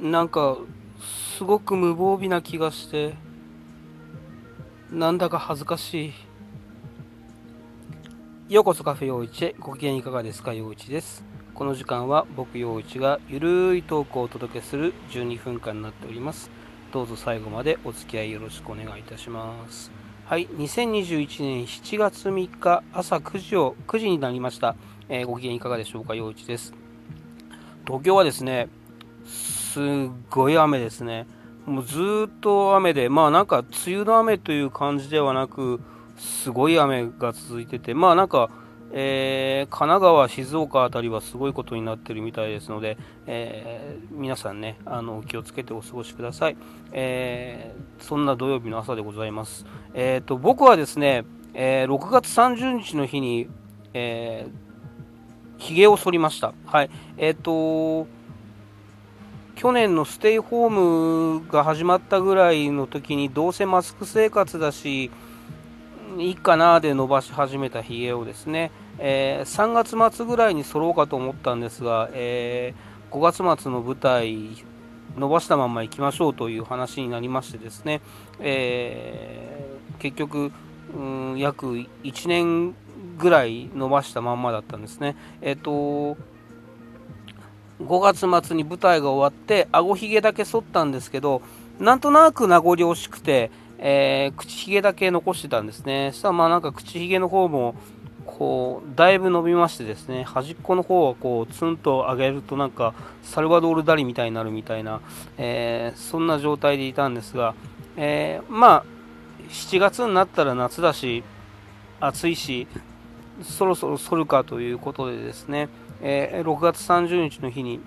なんかすごく無防備な気がしてなんだか恥ずかしい。ようこそカフェ陽一へ。ご機嫌いかがですか？陽一です。この時間は僕陽一がゆるいトークをお届けする12分間になっております。どうぞ最後までお付き合いよろしくお願いいたします。はい。2021年7月3日朝9時を9時になりました、えー、ご機嫌いかがでしょうか？陽一です。東京はですねすっごい雨ですね。もうずっと雨で、まあなんか梅雨の雨という感じではなく、すごい雨が続いてて、まあなんか、えー、神奈川、静岡辺りはすごいことになってるみたいですので、えー、皆さんね、あの気をつけてお過ごしください。えー、そんな土曜日の朝でございます。えーと、僕はですね、え6月30日の日に、えー、髭を剃りました。はい。えっ、と去年のステイホームが始まったぐらいの時にどうせマスク生活だしいいかなで伸ばし始めたひげをですね、えー、3月末ぐらいに揃うかと思ったんですが、えー、5月末の舞台伸ばしたまま行きましょうという話になりましてですね、えー、結局、うん、約1年ぐらい伸ばしたまんまだったんですね。えっ、と5月末に舞台が終わって顎ひげだけ剃ったんですけどなんとなく名残惜しくて、えー、口ひげだけ残してたんですね。そしたらまあなんか口ひげの方もこうだいぶ伸びましてですね端っこの方はこうツンと上げるとなんかサルバドール・ダリみたいになるみたいな、えー、そんな状態でいたんですが、えー、まあ7月になったら夏だし暑いしそろそろ剃るかということでですね、えー、6月30日の日に、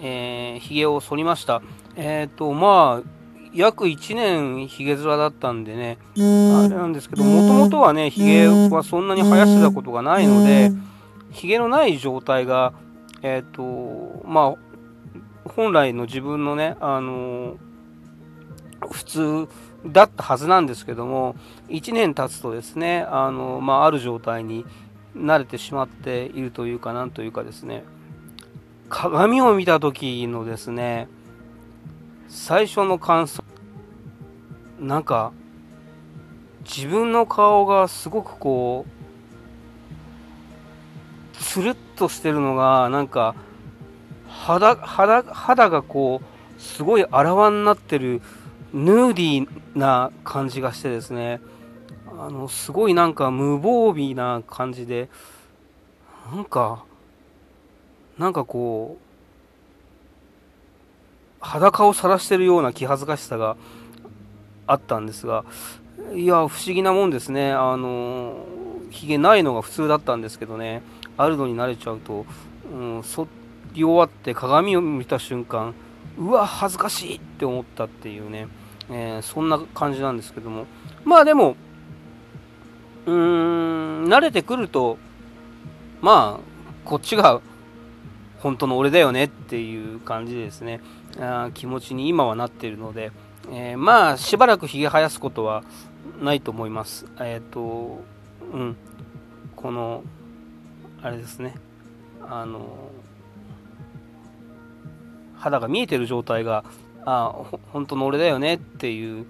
えー、髭を剃りました。えっ、ー、と、まあ、約1年ヒゲ面だったんでね、あれなんですけど、もともとはね、ヒゲはそんなに生やしてたことがないので、ヒゲのない状態が、えっ、ー、と、まあ、本来の自分のね、あの普通だったはずなんですけども、1年経つとですね、あのまあ、ある状態に慣れてしまっているというかなんというかですね。鏡を見た時のですね最初の感想。なんか自分の顔がすごくこうつるっとしてるのがなんか肌肌肌がこうすごいあらわになってるヌーディーな感じがしてですね。あのすごいなんか無防備な感じでなんかなんかこう裸を晒してるような気恥ずかしさがあったんですがいや不思議なもんですね。あのひげないのが普通だったんですけどね。あるのに慣れちゃうと、うん、剃り終わって鏡を見た瞬間うわ恥ずかしいって思ったっていうね、えー、そんな感じなんですけども。まあでもうーん、慣れてくると、まあ、こっちが本当の俺だよねっていう感じですね、あ気持ちに今はなっているので、えー、まあ、しばらくひげ生やすことはないと思います。えっ、ー、と、うん、この、あれですね、あの、肌が見えてる状態が、あ本当の俺だよねっていう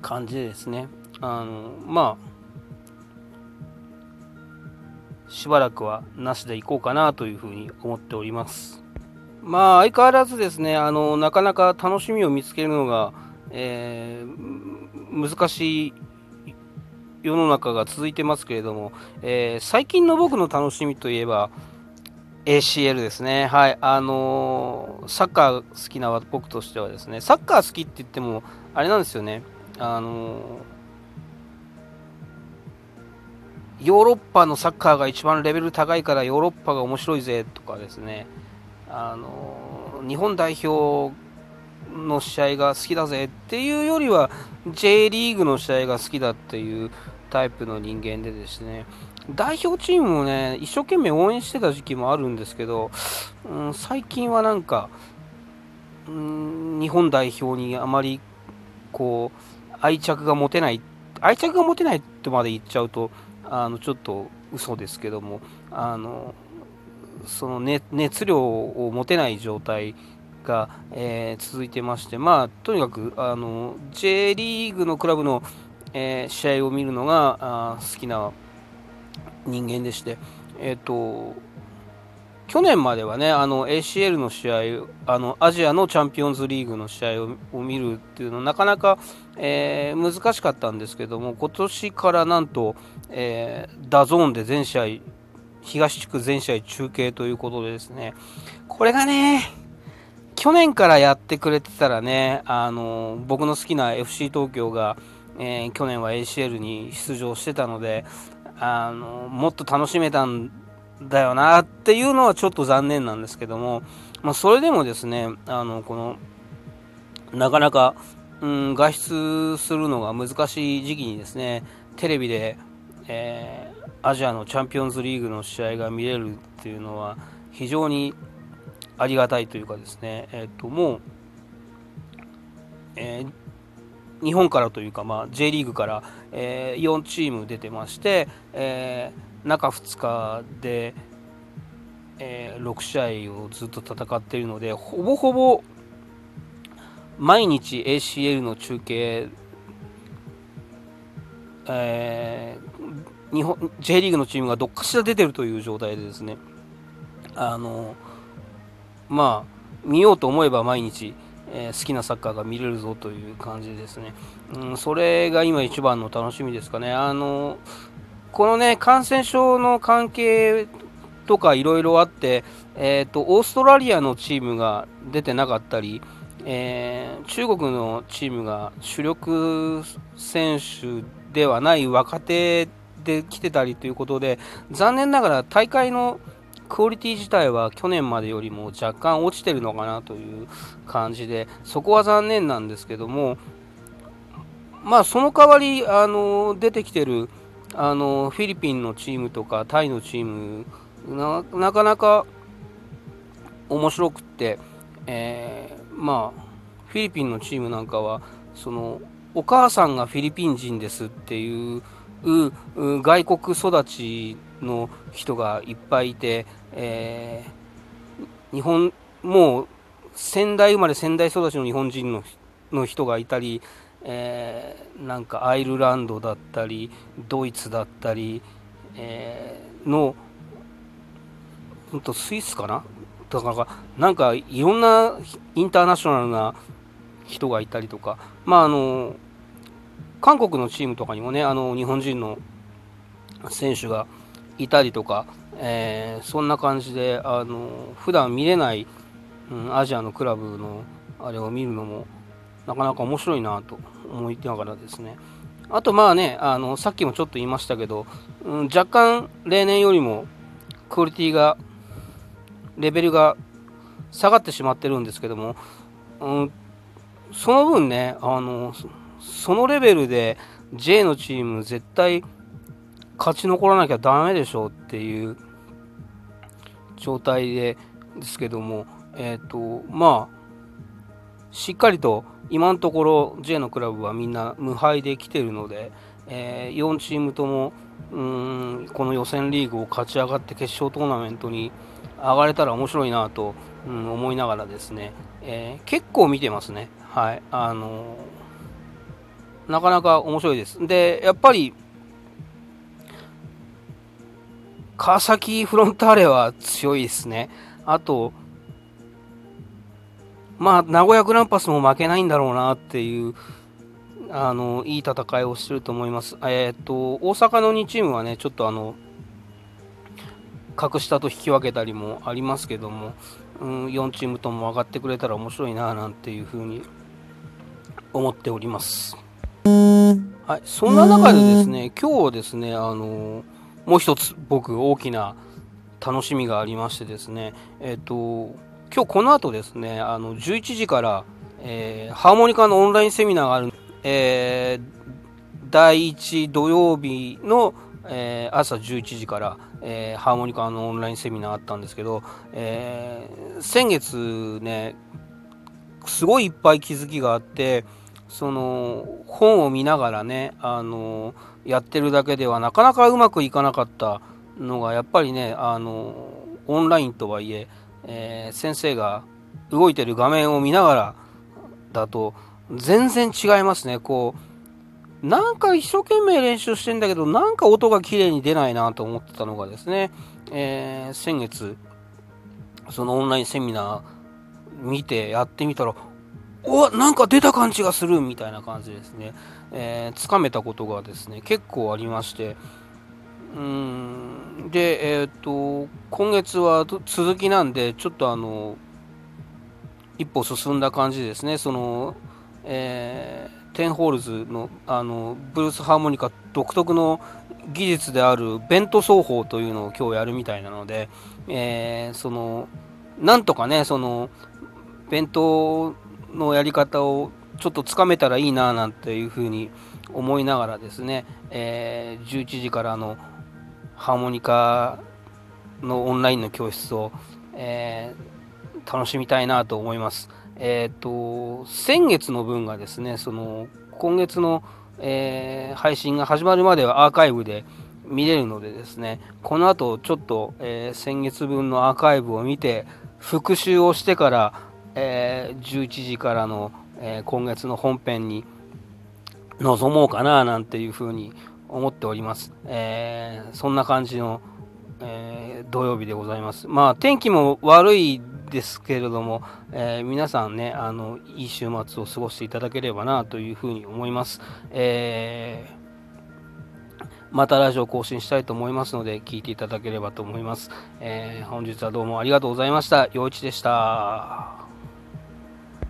感じですね、あのまあしばらくはなしでいこうかなというふうに思っておりますまあ相変わらずですねあのなかなか楽しみを見つけるのが、えー、難しい世の中が続いてますけれども、えー、最近の僕の楽しみといえば ACL ですね。はい。あのー、サッカー好きな僕としてはですね、サッカー好きって言っても、あれなんですよね。あのヨーロッパのサッカーが一番レベル高いからヨーロッパが面白いぜとかですね。あの日本代表の試合が好きだぜっていうよりは J リーグの試合が好きだっていうタイプの人間でですね。代表チームをね一生懸命応援してた時期もあるんですけど、うん、最近はなんか、うん、日本代表にあまりこう愛着が持てない愛着が持てないとまで言っちゃうとあのちょっと嘘ですけどもあのその、ね、熱量を持てない状態が、えー、続いてまして、まあ、とにかくあの J リーグのクラブの、えー、試合を見るのが好きな人間でして、えーと、去年まではねあの ACL の試合あのアジアのチャンピオンズリーグの試合を見るっていうのはなかなか、えー、難しかったんですけども今年からなんと、えー、 DAZN で全試合東地区全試合中継ということでですねこれがね去年からやってくれてたらね、あの僕の好きな FC 東京が、えー、去年は ACL に出場してたので、あのもっと楽しめたんだよなっていうのはちょっと残念なんですけども、まあ、それでもですね、あのこのなかなか、うん、外出するのが難しい時期にですね、テレビで、えー、アジアのチャンピオンズリーグの試合が見れるっていうのは非常にありがたいというかですね、えっ、ともう、えー、日本からというか、まあ、J リーグから、えー、4チーム出てまして、えー、中2日で、えー、6試合をずっと戦っているのでほぼほぼ毎日 ACL の中継、えー、日本 J リーグのチームがどっかしら出てるという状態でですねあのまあ、見ようと思えば毎日、えー、好きなサッカーが見れるぞという感じですね。うん、それが今一番の楽しみですかね。あのこのね、感染症の関係とかいろいろあって、えーと、オーストラリアのチームが出てなかったり、えー、中国のチームが主力選手ではない若手で来てたりということで残念ながら大会のクオリティ自体は去年までよりも若干落ちてるのかなという感じで、そこは残念なんですけども、まあ、その代わり、あの出てきてるあのフィリピンのチームとかタイのチームな、かなか面白くって、えー、まあ、フィリピンのチームなんかは、そのお母さんがフィリピン人ですっていう外国育ちの人がいっぱいいて、えー、日本もう仙台生まれ仙台育ちの日本人の人がいたり、えー、なんかアイルランドだったりドイツだったり、えー、の本当スイスかな？だからなんかいろんなインターナショナルな人がいたりとかまああの韓国のチームとかにもねあの日本人の選手がいたりとか、えー、そんな感じであの普段見れない、うん、アジアのクラブのあれを見るのもなかなか面白いなと思いながらですね。あとまあねあのさっきもちょっと言いましたけど、うん、若干例年よりもクオリティがレベルが下がってしまってるんですけども、うん、その分ねあのそのレベルで J のチーム絶対勝ち残らなきゃダメでしょうっていう状態でですけども、えっ、ー、と、まあ、しっかりと今のところ J のクラブはみんな無敗で来てるので、えー、4チームともうんこの予選リーグを勝ち上がって決勝トーナメントに上がれたら面白いなと、うん、思いながらですね、えー、結構見てますね。はい。あのー、なかなか面白いです。で、やっぱり川崎フロンターレは強いですね。あと、まあ、名古屋グランパスも負けないんだろうなっていう、あの、いい戦いをしてると思います。えっ、ー、と、大阪の2チームはね、ちょっとあの、格下と引き分けたりもありますけども、うん、4チームとも上がってくれたら面白いななんていうふうに思っております。はい、そんな中でですね、今日ですね、あのもう一つ僕大きな楽しみがありましてですね、えっ、ー、と、今日この後ですね、あの11時から、えー、ハーモニカのオンラインセミナーがある、えー、第1土曜日の、えー、朝11時から、えー、ハーモニカのオンラインセミナーあったんですけど、えー、先月ね、すごいいっぱい気づきがあって、その本を見ながらね、あのやってるだけではなかなかうまくいかなかったのがやっぱりねあのオンラインとはいええー、先生が動いてる画面を見ながらだと全然違いますね。こう、なんか一生懸命練習してんだけど、なんか音が綺麗に出ないなと思ってたのがですね、えー、先月、そのオンラインセミナー見てやってみたら、おなんか出た感じがするみたいな感じですね。えー、つかめたことがですね、結構ありまして、うんで、えっ、と、今月は続きなんで、ちょっとあの、一歩進んだ感じですね。その、えー、テンホールズのあのブルースハーモニカ独特の技術であるベント奏法というのを今日やるみたいなので、えー、そのなんとかねそのベントのやり方をちょっとつかめたらいいななんていうふうに思いながらですね、えー、11時からのハーモニカのオンラインの教室を、えー、楽しみたいなと思います。えっ、ー、と、先月の分がですね、その、今月の、えー、配信が始まるまではアーカイブで見れるのでですね、この後ちょっと、え、先月分のアーカイブを見て、復習をしてから、え11時からの、え今月の本編に臨もうかななんていうふうに思っております。えそんな感じの、え土曜日でございます。まあ天気も悪いですけれども、えー、皆さんね、あの、いい週末を過ごしていただければなというふうに思います。えー、またラジオ更新したいと思いますので、聞いていただければと思います。えー、本日はどうもありがとうございました。陽一でした。